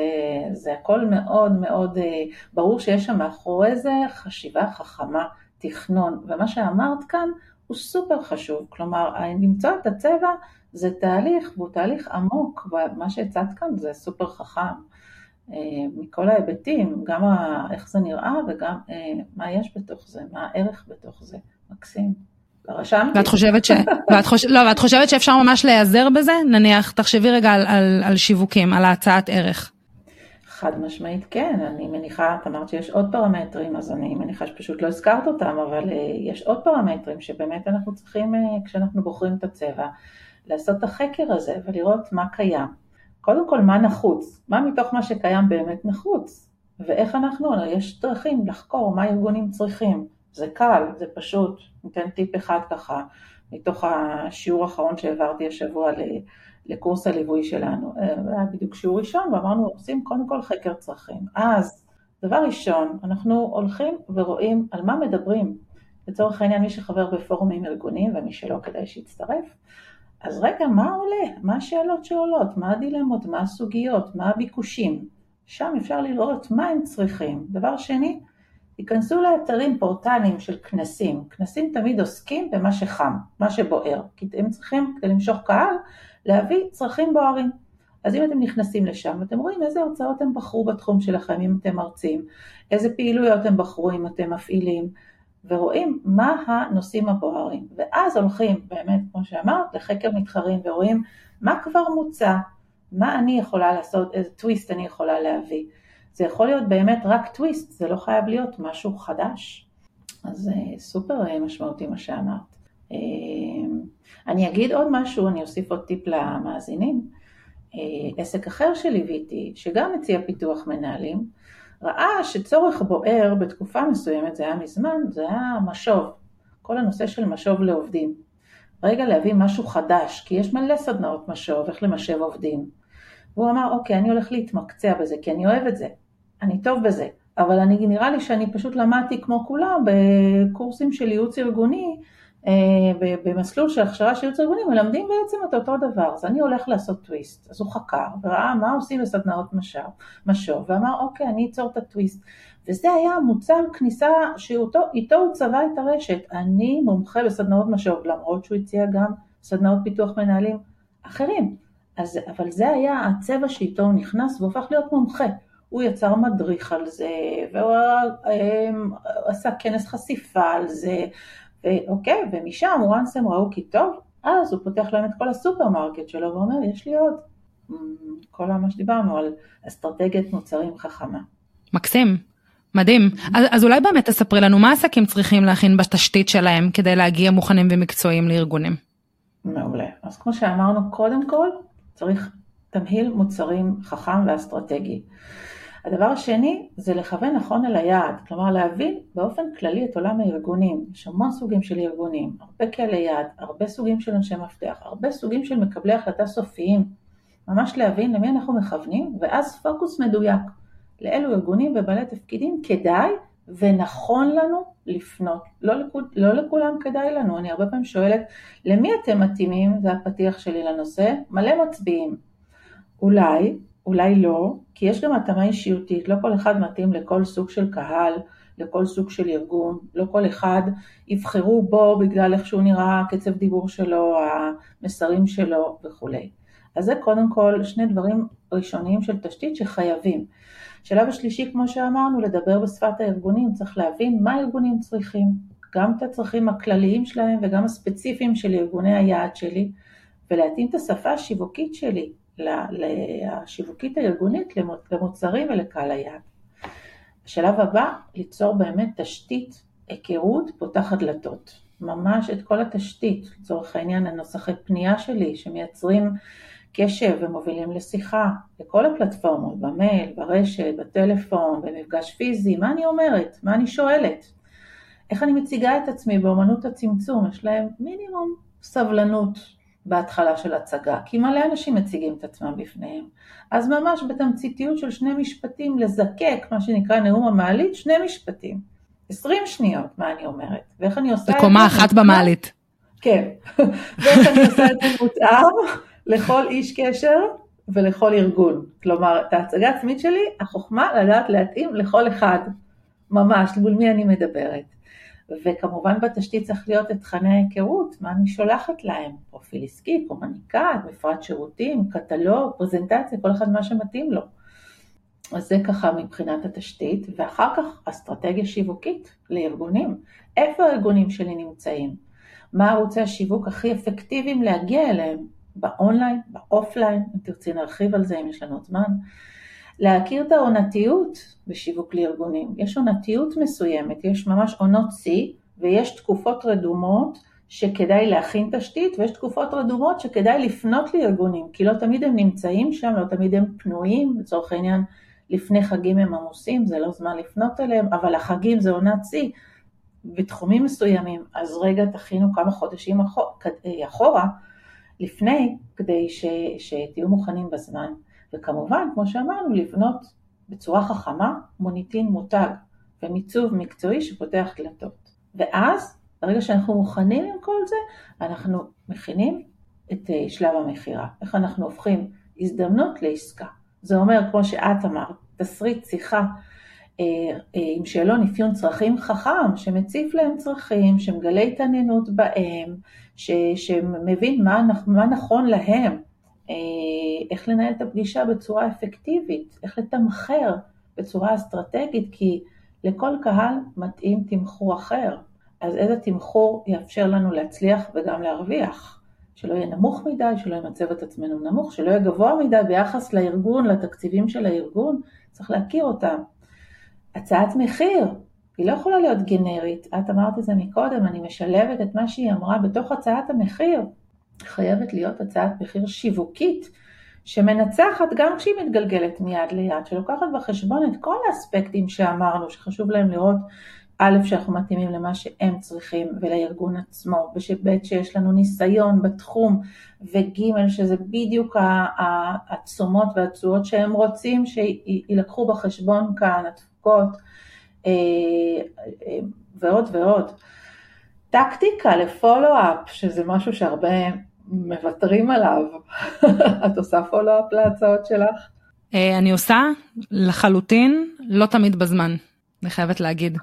זה הכל מאוד מאוד אה, ברור שיש שם מאחורי זה חשיבה חכמה, תכנון, ומה שאמרת כאן הוא סופר חשוב, כלומר, למצוא את הצבע זה תהליך, והוא תהליך עמוק, ומה שהצעת כאן זה סופר חכם. אה, מכל ההיבטים, גם איך זה נראה וגם אה, מה יש בתוך זה, מה הערך בתוך זה, מקסים. רשמתי. ואת חושבת ש... ואת חוש... לא, ואת חושבת שאפשר ממש להיעזר בזה? נניח, תחשבי רגע על, על, על שיווקים, על ההצעת ערך. חד משמעית כן, אני מניחה, את אמרת שיש עוד פרמטרים, אז אני מניחה שפשוט לא הזכרת אותם, אבל uh, יש עוד פרמטרים שבאמת אנחנו צריכים, uh, כשאנחנו בוחרים את הצבע, לעשות את החקר הזה ולראות מה קיים. קודם כל, מה נחוץ? מה מתוך מה שקיים באמת נחוץ? ואיך אנחנו, יש דרכים לחקור מה ארגונים צריכים. זה קל, זה פשוט, ניתן טיפ אחד ככה, מתוך השיעור האחרון שהעברתי השבוע לקורס הליווי שלנו. אה, היה בדיוק שיעור ראשון ואמרנו עושים קודם כל חקר צרכים. אז דבר ראשון, אנחנו הולכים ורואים על מה מדברים. לצורך העניין מי שחבר בפורומים ארגוניים ומי שלא כדאי שיצטרף. אז רגע, מה עולה? מה השאלות שעולות? מה הדילמות? מה הסוגיות? מה הביקושים? שם אפשר לראות מה הם צריכים. דבר שני, ייכנסו לאתרים פורטליים של כנסים, כנסים תמיד עוסקים במה שחם, מה שבוער, כי הם צריכים כדי למשוך קהל להביא צרכים בוערים. אז אם אתם נכנסים לשם אתם רואים איזה הרצאות הם בחרו בתחום שלכם אם אתם מרצים, איזה פעילויות הם בחרו אם אתם מפעילים, ורואים מה הנושאים הבוערים. ואז הולכים באמת, כמו שאמרת, לחקר מתחרים ורואים מה כבר מוצע, מה אני יכולה לעשות, איזה טוויסט אני יכולה להביא. זה יכול להיות באמת רק טוויסט, זה לא חייב להיות משהו חדש. אז אה, סופר אה, משמעותי מה שאמרת. אה, אני אגיד עוד משהו, אני אוסיף עוד טיפ למאזינים. עסק אחר שליוויתי, שגם מציע פיתוח מנהלים, ראה שצורך בוער בתקופה מסוימת, זה היה מזמן, זה היה משוב, כל הנושא של משוב לעובדים. רגע להביא משהו חדש, כי יש מלא סדנאות משוב, איך למשב עובדים. והוא אמר, אוקיי, אני הולך להתמקצע בזה, כי אני אוהב את זה, אני טוב בזה, אבל אני, נראה לי שאני פשוט למדתי כמו כולם בקורסים של ייעוץ ארגוני, אה, במסלול של הכשרה של ייעוץ ארגוני, מלמדים בעצם את אותו דבר, אז אני הולך לעשות טוויסט. אז הוא חקר וראה מה עושים בסדנאות משוב, משוב ואמר, אוקיי, אני אצור את הטוויסט. וזה היה מוצר כניסה שאיתו הוא צבע את הרשת. אני מומחה בסדנאות משוב, למרות שהוא הציע גם סדנאות פיתוח מנהלים אחרים. אז, אבל זה היה הצבע שאיתו הוא נכנס והוא הפך להיות מומחה. הוא יצר מדריך על זה, והוא אמ, עשה כנס חשיפה על זה, ואוקיי, ומשם, once הם ראו כי טוב, אז הוא פותח להם את כל הסופרמרקט שלו ואומר, יש לי עוד. אמ, כל מה שדיברנו על אסטרטגיית מוצרים חכמה. מקסים, מדהים. אז, אז אולי באמת תספרי לנו מה עסקים צריכים להכין בתשתית שלהם כדי להגיע מוכנים ומקצועיים לארגונים. מעולה. אז כמו שאמרנו, קודם כל, צריך תמהיל מוצרים חכם ואסטרטגי. הדבר השני זה לכוון נכון אל היעד, כלומר להבין באופן כללי את עולם הארגונים. יש המון סוגים של ארגונים, הרבה קהלי יעד, הרבה סוגים של אנשי מפתח, הרבה סוגים של מקבלי החלטה סופיים. ממש להבין למי אנחנו מכוונים, ואז פוקוס מדויק. לאילו ארגונים ובעלי תפקידים כדאי ונכון לנו לפנות. לא, לכול, לא לכולם כדאי לנו, אני הרבה פעמים שואלת, למי אתם מתאימים? זה הפתיח שלי לנושא. מלא מצביעים. אולי, אולי לא, כי יש גם התאמה אישיותית, לא כל אחד מתאים לכל סוג של קהל, לכל סוג של ארגון, לא כל אחד יבחרו בו בגלל איך שהוא נראה, קצב דיבור שלו, המסרים שלו וכולי. אז זה קודם כל שני דברים ראשוניים של תשתית שחייבים. השלב השלישי, כמו שאמרנו, לדבר בשפת הארגונים, צריך להבין מה הארגונים צריכים, גם את הצרכים הכלליים שלהם וגם הספציפיים של ארגוני היעד שלי, ולהתאים את השפה השיווקית שלי, השיווקית הארגונית למוצרים ולקהל היעד. בשלב הבא, ליצור באמת תשתית היכרות פותחת דלתות. ממש את כל התשתית, לצורך העניין הנוסחי פנייה שלי שמייצרים קשב ומובילים לשיחה, לכל הפלטפורמות, במייל, ברשת, בטלפון, במפגש פיזי, מה אני אומרת, מה אני שואלת, איך אני מציגה את עצמי באמנות הצמצום, יש להם מינימום סבלנות בהתחלה של הצגה, כי מלא אנשים מציגים את עצמם בפניהם. אז ממש בתמציתיות של שני משפטים לזקק, מה שנקרא נאום המעלית, שני משפטים. עשרים שניות, מה אני אומרת, ואיך אני עושה את זה. בקומה אחת במעלית. כן, ואיך אני עושה את זה מותאם לכל איש קשר ולכל ארגון. כלומר, את ההצגה העצמית שלי, החוכמה לדעת להתאים לכל אחד, ממש, מול מי אני מדברת. וכמובן בתשתית צריך להיות את תכני ההיכרות, מה אני שולחת להם, פרופיל עסקי, קומוניקט, מפרט שירותים, קטלוג, פרזנטציה, כל אחד מה שמתאים לו. אז זה ככה מבחינת התשתית, ואחר כך אסטרטגיה שיווקית לארגונים. איפה הארגונים שלי נמצאים? מה ערוצי השיווק הכי אפקטיביים להגיע אליהם? באונליין, באופליין, אם תרצי נרחיב על זה אם יש לנו זמן. להכיר את העונתיות בשיווק לארגונים. יש עונתיות מסוימת, יש ממש עונות שיא ויש תקופות רדומות שכדאי להכין תשתית ויש תקופות רדומות שכדאי לפנות לארגונים, כי לא תמיד הם נמצאים שם, לא תמיד הם פנויים, לצורך העניין לפני חגים הם עמוסים, זה לא זמן לפנות אליהם, אבל החגים זה עונת שיא בתחומים מסוימים, אז רגע תכינו כמה חודשים אחורה לפני, כדי ש, שתהיו מוכנים בזמן. וכמובן, כמו שאמרנו, לבנות בצורה חכמה מוניטין מותג ומיצוב מקצועי שפותח דלתות. ואז, ברגע שאנחנו מוכנים עם כל זה, אנחנו מכינים את אה, שלב המכירה. איך אנחנו הופכים הזדמנות לעסקה. זה אומר, כמו שאת אמרת, תסריט שיחה אה, אה, עם שאלון אפיון צרכים חכם, שמציף להם צרכים, שמגלה התעניינות בהם, ש, שמבין מה, מה נכון להם, איך לנהל את הפגישה בצורה אפקטיבית, איך לתמחר בצורה אסטרטגית, כי לכל קהל מתאים תמחור אחר. אז איזה תמחור יאפשר לנו להצליח וגם להרוויח? שלא יהיה נמוך מדי, שלא ימצב את עצמנו נמוך, שלא יהיה גבוה מדי ביחס לארגון, לתקציבים של הארגון, צריך להכיר אותם. הצעת מחיר, היא לא יכולה להיות גנרית, את אמרת את זה מקודם, אני משלבת את מה שהיא אמרה בתוך הצעת המחיר. חייבת להיות הצעת מחיר שיווקית, שמנצחת גם כשהיא מתגלגלת מיד ליד, שלוקחת בחשבון את כל האספקטים שאמרנו, שחשוב להם לראות א', שאנחנו מתאימים למה שהם צריכים ולארגון עצמו, ושב', שיש לנו ניסיון בתחום, וג', שזה בדיוק התשומות והתשואות שהם רוצים שיילקחו בחשבון כאן, התפוקות, אה, אה, ועוד ועוד. טקטיקה ל follow-up, שזה משהו שהרבה מוותרים עליו. את עושה follow-up להצעות שלך? אה, אני עושה לחלוטין, לא תמיד בזמן, אני חייבת להגיד.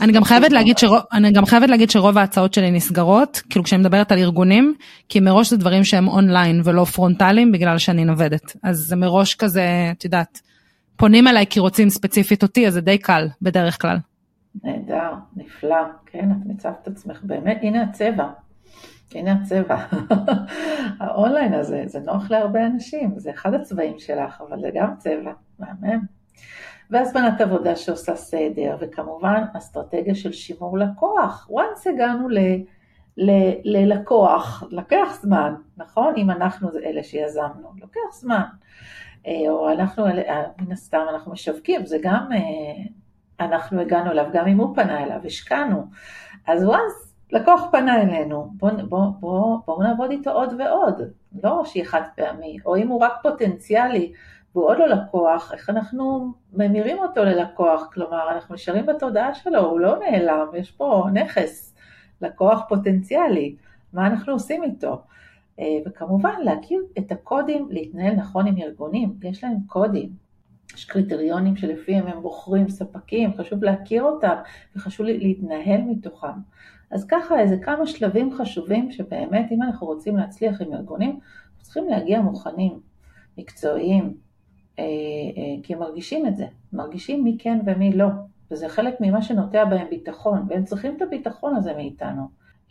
אני גם חייבת להגיד שרוב, אני גם חייבת להגיד שרוב ההצעות שלי נסגרות, כאילו כשאני מדברת על ארגונים, כי מראש זה דברים שהם אונליין ולא פרונטליים בגלל שאני נוודת. אז זה מראש כזה, את יודעת, פונים אליי כי רוצים ספציפית אותי, אז זה די קל בדרך כלל. נהדר, נפלא, כן, את מצבת עצמך באמת, הנה הצבע, הנה הצבע. האונליין הזה, זה נוח להרבה אנשים, זה אחד הצבעים שלך, אבל זה גם צבע, מהמם. והזמנת עבודה שעושה סדר, וכמובן אסטרטגיה של שימור לקוח. once הגענו ל, ל, ללקוח, לקח זמן, נכון? אם אנחנו אלה שיזמנו, לוקח זמן. או אנחנו, מן הסתם אנחנו משווקים, זה גם, אנחנו הגענו אליו, גם אם הוא פנה אליו, השקענו. אז וואנס לקוח פנה אלינו, בואו בוא, בוא, בוא נעבוד איתו עוד ועוד, לא שיהיה חד פעמי, או אם הוא רק פוטנציאלי והוא עוד לא לקוח, איך אנחנו ממירים אותו ללקוח, כלומר אנחנו נשארים בתודעה שלו, הוא לא נעלם, יש פה נכס, לקוח פוטנציאלי, מה אנחנו עושים איתו? אה, וכמובן להכיר את הקודים להתנהל נכון עם ארגונים, יש להם קודים, יש קריטריונים שלפיהם הם בוחרים ספקים, חשוב להכיר אותם וחשוב להתנהל מתוכם. אז ככה איזה כמה שלבים חשובים שבאמת אם אנחנו רוצים להצליח עם ארגונים, אנחנו צריכים להגיע מוכנים, מקצועיים, אה, אה, כי הם מרגישים את זה, מרגישים מי כן ומי לא, וזה חלק ממה שנוטע בהם ביטחון, והם צריכים את הביטחון הזה מאיתנו,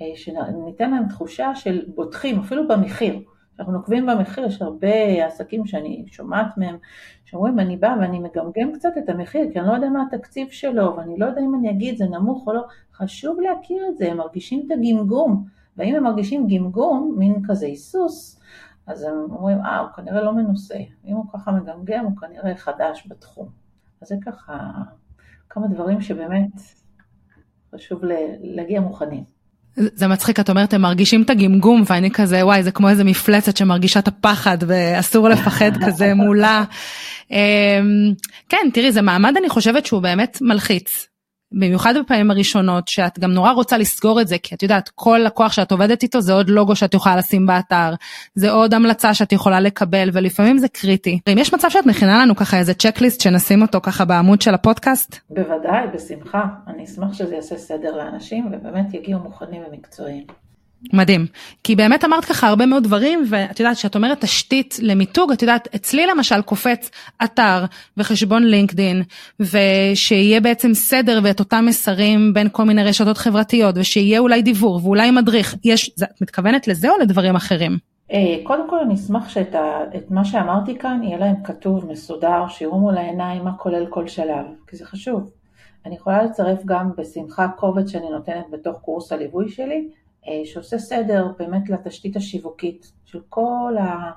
אה, שניתן להם תחושה של בוטחים, אפילו במחיר. אנחנו נוקבים במחיר, יש הרבה עסקים שאני שומעת מהם, שאומרים אני באה ואני מגמגם קצת את המחיר, כי אני לא יודע מה התקציב שלו, ואני לא יודע אם אני אגיד זה נמוך או לא, חשוב להכיר את זה, הם מרגישים את הגמגום, ואם הם מרגישים גמגום, מין כזה היסוס, אז הם אומרים, אה, הוא כנראה לא מנוסה, אם הוא ככה מגמגם, הוא כנראה חדש בתחום. אז זה ככה כמה דברים שבאמת חשוב להגיע מוכנים. זה מצחיק, את אומרת, הם מרגישים את הגמגום, ואני כזה, וואי, זה כמו איזה מפלצת שמרגישה את הפחד, ואסור לפחד כזה מולה. אמ, כן, תראי, זה מעמד, אני חושבת שהוא באמת מלחיץ. במיוחד בפעמים הראשונות שאת גם נורא רוצה לסגור את זה כי את יודעת כל לקוח שאת עובדת איתו זה עוד לוגו שאת יכולה לשים באתר זה עוד המלצה שאת יכולה לקבל ולפעמים זה קריטי. אם יש מצב שאת מכינה לנו ככה איזה צ'קליסט שנשים אותו ככה בעמוד של הפודקאסט? בוודאי בשמחה אני אשמח שזה יעשה סדר לאנשים ובאמת יגיעו מוכנים ומקצועיים. מדהים. כי באמת אמרת ככה הרבה מאוד דברים, ואת יודעת, כשאת אומרת תשתית למיתוג, את יודעת, אצלי למשל קופץ אתר וחשבון לינקדין, ושיהיה בעצם סדר ואת אותם מסרים בין כל מיני רשתות חברתיות, ושיהיה אולי דיוור ואולי מדריך. יש, את מתכוונת לזה או לדברים אחרים? אה, קודם כל אני אשמח שאת מה שאמרתי כאן יהיה להם כתוב, מסודר, שיראו מול העיניים מה כולל כל שלב, כי זה חשוב. אני יכולה לצרף גם בשמחה קובץ שאני נותנת בתוך קורס הליווי שלי, שעושה סדר באמת לתשתית השיווקית של כל ה...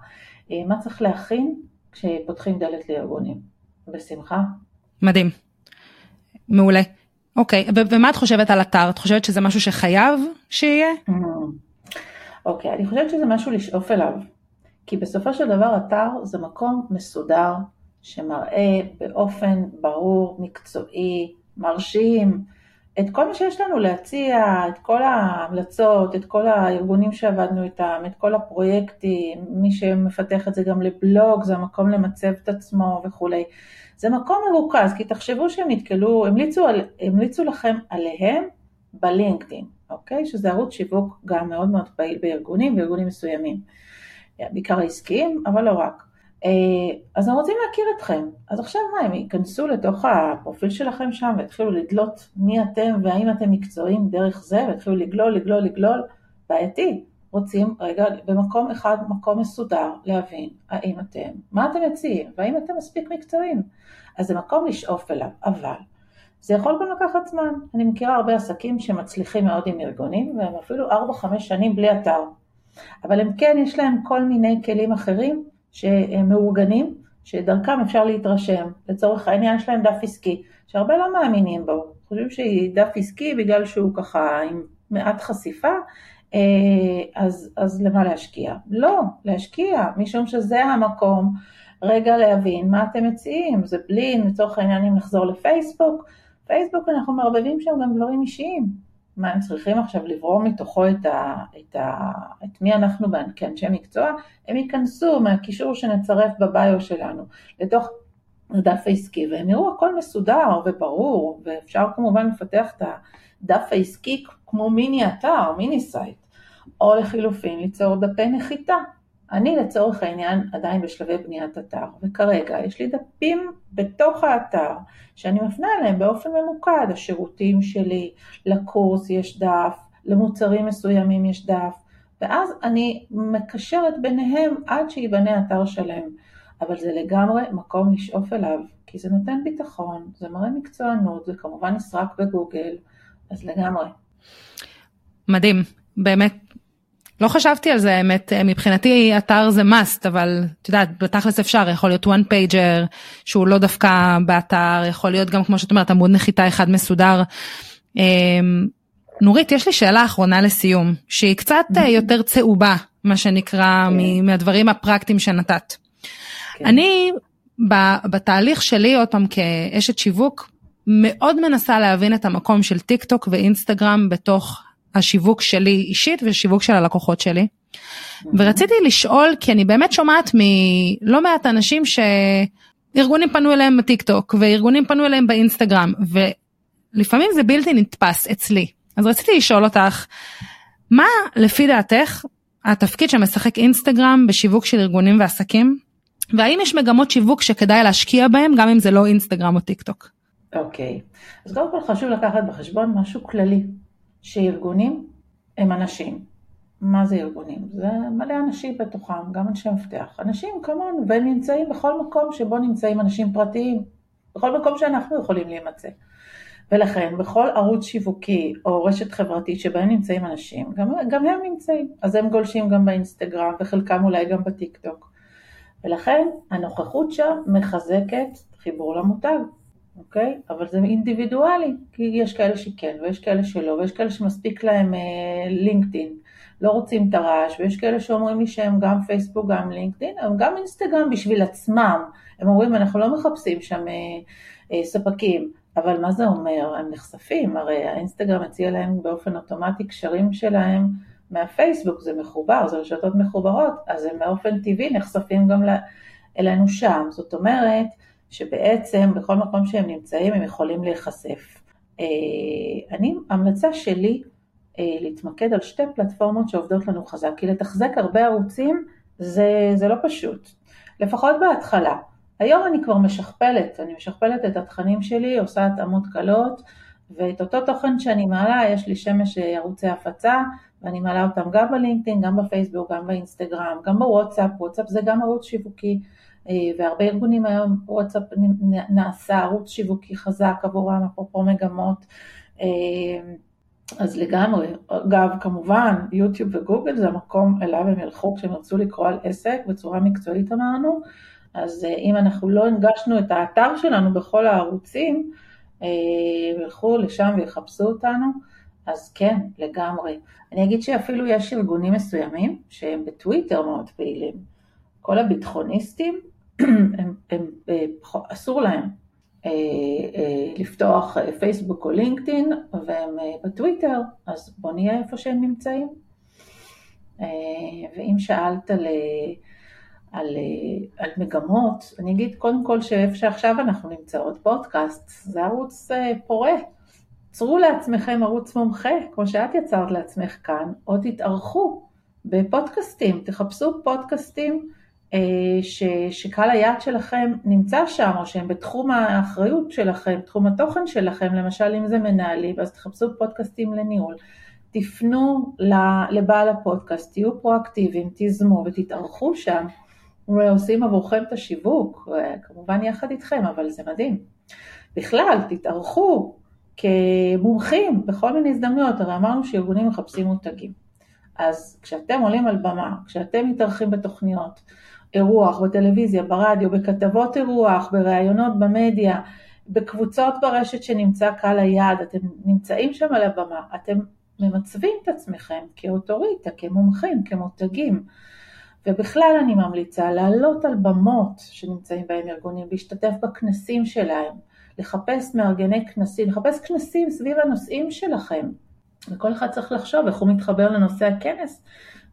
אה, מה צריך להכין כשפותחים דלת לארגונים. בשמחה. מדהים. מעולה. אוקיי, ומה את חושבת על אתר? את חושבת שזה משהו שחייב שיהיה? Mm. אוקיי, אני חושבת שזה משהו לשאוף אליו. כי בסופו של דבר אתר זה מקום מסודר שמראה באופן ברור, מקצועי, מרשים, את כל מה שיש לנו להציע, את כל ההמלצות, את כל הארגונים שעבדנו איתם, את כל הפרויקטים, מי שמפתח את זה גם לבלוג, זה המקום למצב את עצמו וכולי. זה מקום מרוכז, כי תחשבו שהם נתקלו, המליצו, על, המליצו לכם עליהם בלינקדאין, אוקיי? שזה ערוץ שיווק גם מאוד מאוד פעיל בארגונים, בארגונים מסוימים. בעיקר העסקיים, אבל לא רק. אה, אז הם רוצים להכיר אתכם. אז עכשיו מה, הם ייכנסו לתוך הפרופיל שלכם שם ויתחילו לדלות מי אתם והאם אתם מקצועיים דרך זה, ויתחילו לגלול, לגלול, לגלול, בעייתי. רוצים רגע במקום אחד, מקום מסודר, להבין האם אתם, מה אתם מציעים, והאם אתם מספיק מקצועיים. אז זה מקום לשאוף אליו, אבל זה יכול גם לקחת זמן. אני מכירה הרבה עסקים שמצליחים מאוד עם ארגונים, והם אפילו 4-5 שנים בלי אתר. אבל הם כן, יש להם כל מיני כלים אחרים שהם מאורגנים, שדרכם אפשר להתרשם. לצורך העניין יש להם דף עסקי, שהרבה לא מאמינים בו. חושבים שהיא דף עסקי בגלל שהוא ככה עם מעט חשיפה, אה, אז, אז למה להשקיע? לא, להשקיע, משום שזה המקום רגע להבין מה אתם מציעים. זה בלי, לצורך העניין, אם נחזור לפייסבוק, פייסבוק אנחנו מערבבים שם גם דברים אישיים. מה הם צריכים עכשיו לברור מתוכו את, ה, את, ה, את מי אנחנו כאנשי מקצוע, הם ייכנסו מהקישור שנצרף בביו שלנו לתוך הדף העסקי והם יראו הכל מסודר וברור ואפשר כמובן לפתח את הדף העסקי כמו מיני אתר, mini site, או לחילופין ליצור דפי נחיתה אני לצורך העניין עדיין בשלבי בניית אתר, וכרגע יש לי דפים בתוך האתר שאני מפנה אליהם באופן ממוקד, השירותים שלי, לקורס יש דף, למוצרים מסוימים יש דף, ואז אני מקשרת ביניהם עד שייבנה אתר שלם. אבל זה לגמרי מקום לשאוף אליו, כי זה נותן ביטחון, זה מראה מקצוענות, זה כמובן נסרק בגוגל, אז לגמרי. מדהים, באמת לא חשבתי על זה האמת, מבחינתי אתר זה must, אבל את יודעת, בתכלס אפשר, יכול להיות one pager שהוא לא דווקא באתר, יכול להיות גם כמו שאת אומרת עמוד נחיתה אחד מסודר. אמ, נורית, יש לי שאלה אחרונה לסיום, שהיא קצת אה, יותר צהובה, מה שנקרא, כן. מהדברים הפרקטיים שנתת. כן. אני, בתהליך שלי, עוד פעם כאשת שיווק, מאוד מנסה להבין את המקום של טיק טוק ואינסטגרם בתוך השיווק שלי אישית ושיווק של הלקוחות שלי. ורציתי לשאול, כי אני באמת שומעת מלא מעט אנשים שארגונים פנו אליהם בטיק טוק וארגונים פנו אליהם באינסטגרם, ולפעמים זה בלתי נתפס אצלי. אז רציתי לשאול אותך, מה לפי דעתך התפקיד שמשחק אינסטגרם בשיווק של ארגונים ועסקים? והאם יש מגמות שיווק שכדאי להשקיע בהם גם אם זה לא אינסטגרם או טיק טוק? אוקיי, okay. אז קודם כל חשוב לקחת בחשבון משהו כללי. שארגונים הם אנשים. מה זה ארגונים? זה מלא אנשים בתוכם, גם אנשי מפתח. אנשים כמונו, והם נמצאים בכל מקום שבו נמצאים אנשים פרטיים, בכל מקום שאנחנו יכולים להימצא. ולכן בכל ערוץ שיווקי או רשת חברתית שבהם נמצאים אנשים, גם, גם הם נמצאים. אז הם גולשים גם באינסטגרם וחלקם אולי גם בטיק טוק. ולכן הנוכחות שם מחזקת חיבור למותג. אוקיי? אבל זה אינדיבידואלי, כי יש כאלה שכן ויש כאלה שלא, ויש כאלה שמספיק להם אה, לינקדאין, לא רוצים את הרעש, ויש כאלה שאומרים לי שהם גם פייסבוק, גם לינקדאין, הם גם אינסטגרם בשביל עצמם. הם אומרים, אנחנו לא מחפשים שם אה, אה, ספקים, אבל מה זה אומר? הם נחשפים, הרי האינסטגרם מציע להם באופן אוטומטי קשרים שלהם מהפייסבוק, זה מחובר, זה רשתות מחוברות, אז הם באופן טבעי נחשפים גם אלינו שם. זאת אומרת, שבעצם בכל מקום שהם נמצאים הם יכולים להיחשף. אה, אני, המלצה שלי אה, להתמקד על שתי פלטפורמות שעובדות לנו חזק, כי לתחזק הרבה ערוצים זה, זה לא פשוט, לפחות בהתחלה. היום אני כבר משכפלת, אני משכפלת את התכנים שלי, עושה התאמות קלות, ואת אותו תוכן שאני מעלה, יש לי שמש אה, ערוצי הפצה, ואני מעלה אותם גם בלינקדאין, גם בפייסבוק, גם באינסטגרם, גם בוואטסאפ, וואטסאפ זה גם ערוץ שיווקי. אה, והרבה ארגונים היום, וואטסאפ נעשה ערוץ שיווקי חזק עבורם, אפרופו מגמות. אה, אז לגמרי, אגב כמובן יוטיוב וגוגל זה המקום אליו הם ילכו כשהם ירצו לקרוא על עסק בצורה מקצועית אמרנו, אז אה, אם אנחנו לא הנגשנו את האתר שלנו בכל הערוצים, ילכו לשם ויחפשו אותנו, אז כן, לגמרי. אני אגיד שאפילו יש ארגונים מסוימים שהם בטוויטר מאוד פעילים. כל הביטחוניסטים הם, הם, אה, אסור להם אה, אה, לפתוח פייסבוק או לינקדאין והם בטוויטר, אז בוא נהיה איפה שהם נמצאים. ואם שאלת על, על, על מגמות, אני אגיד קודם כל שאיפה שעכשיו אנחנו נמצאות, פודקאסט, זה ערוץ פורה. צרו לעצמכם ערוץ מומחה, כמו שאת יצרת לעצמך כאן, או תתארחו בפודקאסטים, תחפשו פודקאסטים ש, שקהל היעד שלכם נמצא שם, או שהם בתחום האחריות שלכם, תחום התוכן שלכם, למשל אם זה מנהלים, אז תחפשו פודקאסטים לניהול. תפנו לבעל הפודקאסט, תהיו פרואקטיביים, תיזמו ותתארחו שם, ועושים עבורכם את השיווק, כמובן יחד איתכם, אבל זה מדהים. בכלל, תתארחו כמומחים בכל מיני הזדמנויות, הרי אמרנו שארגונים מחפשים מותגים. אז כשאתם עולים על במה, כשאתם מתארחים בתוכניות, אירוח בטלוויזיה, ברדיו, בכתבות אירוח, בראיונות במדיה, בקבוצות ברשת שנמצא קהל היעד, אתם נמצאים שם על הבמה, אתם ממצבים את עצמכם כאוטוריטה, כמומחים, כמותגים. ובכלל אני ממליצה לעלות על במות שנמצאים בהם ארגונים, להשתתף בכנסים שלהם, לחפש מארגני כנסים, לחפש כנסים סביב הנושאים שלכם. וכל אחד צריך לחשוב איך הוא מתחבר לנושא הכנס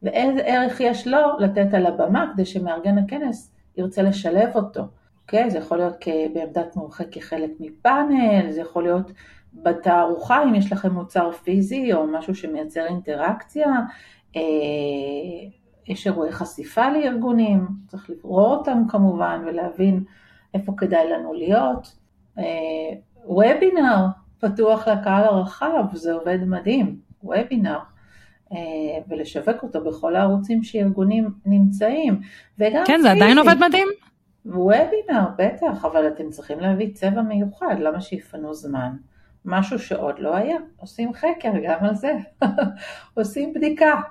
ואיזה ערך יש לו לתת על הבמה כדי שמארגן הכנס ירצה לשלב אותו. אוקיי? זה יכול להיות בעמדת מומחה כחלק מפאנל, זה יכול להיות בתערוכה אם יש לכם מוצר פיזי או משהו שמייצר אינטראקציה. אה, יש אירועי חשיפה לארגונים, צריך לברוא אותם כמובן ולהבין איפה כדאי לנו להיות. וובינר פתוח לקהל הרחב, זה עובד מדהים, וובינר. אה, ולשווק אותו בכל הערוצים שארגונים נמצאים. וגם כן, זה עדיין עובד מדהים. וובינר, בטח, אבל אתם צריכים להביא צבע מיוחד, למה שיפנו זמן? משהו שעוד לא היה, עושים חקר גם על זה, עושים בדיקה.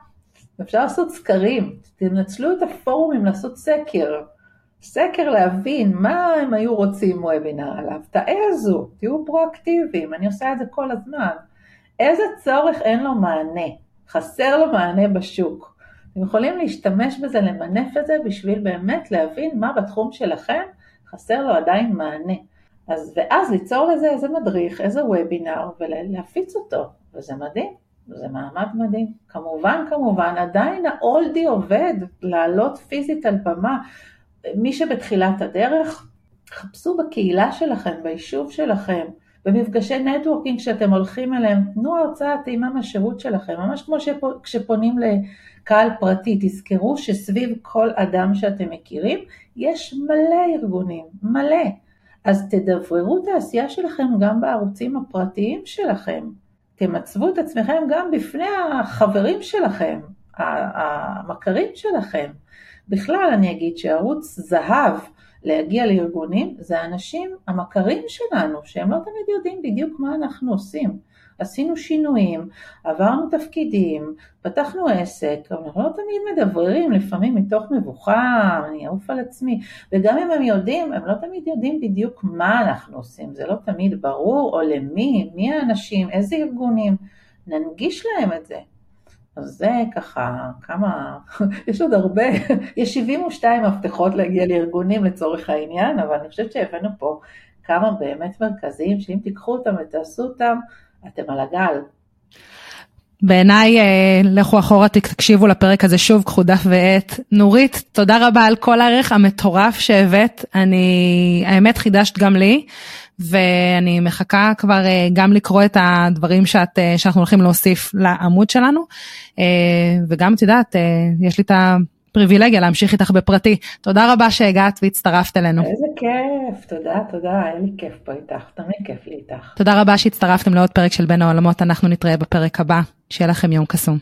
אפשר לעשות סקרים, תנצלו את הפורומים לעשות סקר. סקר להבין מה הם היו רוצים וובינר עליו, תעזו, תהיו פרואקטיביים, אני עושה את זה כל הזמן. איזה צורך אין לו מענה, חסר לו מענה בשוק. אתם יכולים להשתמש בזה, למנף את זה, בשביל באמת להבין מה בתחום שלכם חסר לו עדיין מענה. אז ואז ליצור לזה איזה מדריך, איזה וובינר, ולהפיץ אותו, וזה מדהים. זה מעמד מדהים. כמובן, כמובן, עדיין האולדי עובד, לעלות פיזית על במה. מי שבתחילת הדרך, חפשו בקהילה שלכם, ביישוב שלכם, במפגשי נטוורקינג שאתם הולכים אליהם, תנו הרצאה טעימה מהשירות שלכם, ממש כמו כשפונים לקהל פרטי, תזכרו שסביב כל אדם שאתם מכירים, יש מלא ארגונים, מלא. אז תדבררו את העשייה שלכם גם בערוצים הפרטיים שלכם. תמצבו את עצמכם גם בפני החברים שלכם, המכרים שלכם. בכלל אני אגיד שערוץ זהב להגיע לארגונים זה האנשים המכרים שלנו, שהם לא תמיד יודעים בדיוק מה אנחנו עושים. עשינו שינויים, עברנו תפקידים, פתחנו עסק, אבל אנחנו לא תמיד מדבררים, לפעמים מתוך מבוכה, אני אעוף על עצמי, וגם אם הם יודעים, הם לא תמיד יודעים בדיוק מה אנחנו עושים, זה לא תמיד ברור, או למי, מי האנשים, איזה ארגונים, ננגיש להם את זה. אז זה ככה, כמה, יש עוד הרבה, יש 72 מפתחות להגיע לארגונים לצורך העניין, אבל אני חושבת שהבאנו פה כמה באמת מרכזיים, שאם תיקחו אותם ותעשו אותם, אתם על הגל. בעיניי, אה, לכו אחורה, תקשיבו לפרק הזה שוב, קחו דף ועט. נורית, תודה רבה על כל הערך המטורף שהבאת, אני, האמת חידשת גם לי, ואני מחכה כבר אה, גם לקרוא את הדברים שאת, אה, שאנחנו הולכים להוסיף לעמוד שלנו, וגם את יודעת, יש לי את ה... פריבילגיה להמשיך איתך בפרטי. תודה רבה שהגעת והצטרפת אלינו. איזה כיף, תודה, תודה, היה לי כיף פה איתך, תמיד כיף לי איתך. תודה רבה שהצטרפתם לעוד פרק של בין העולמות, אנחנו נתראה בפרק הבא, שיהיה לכם יום קסום.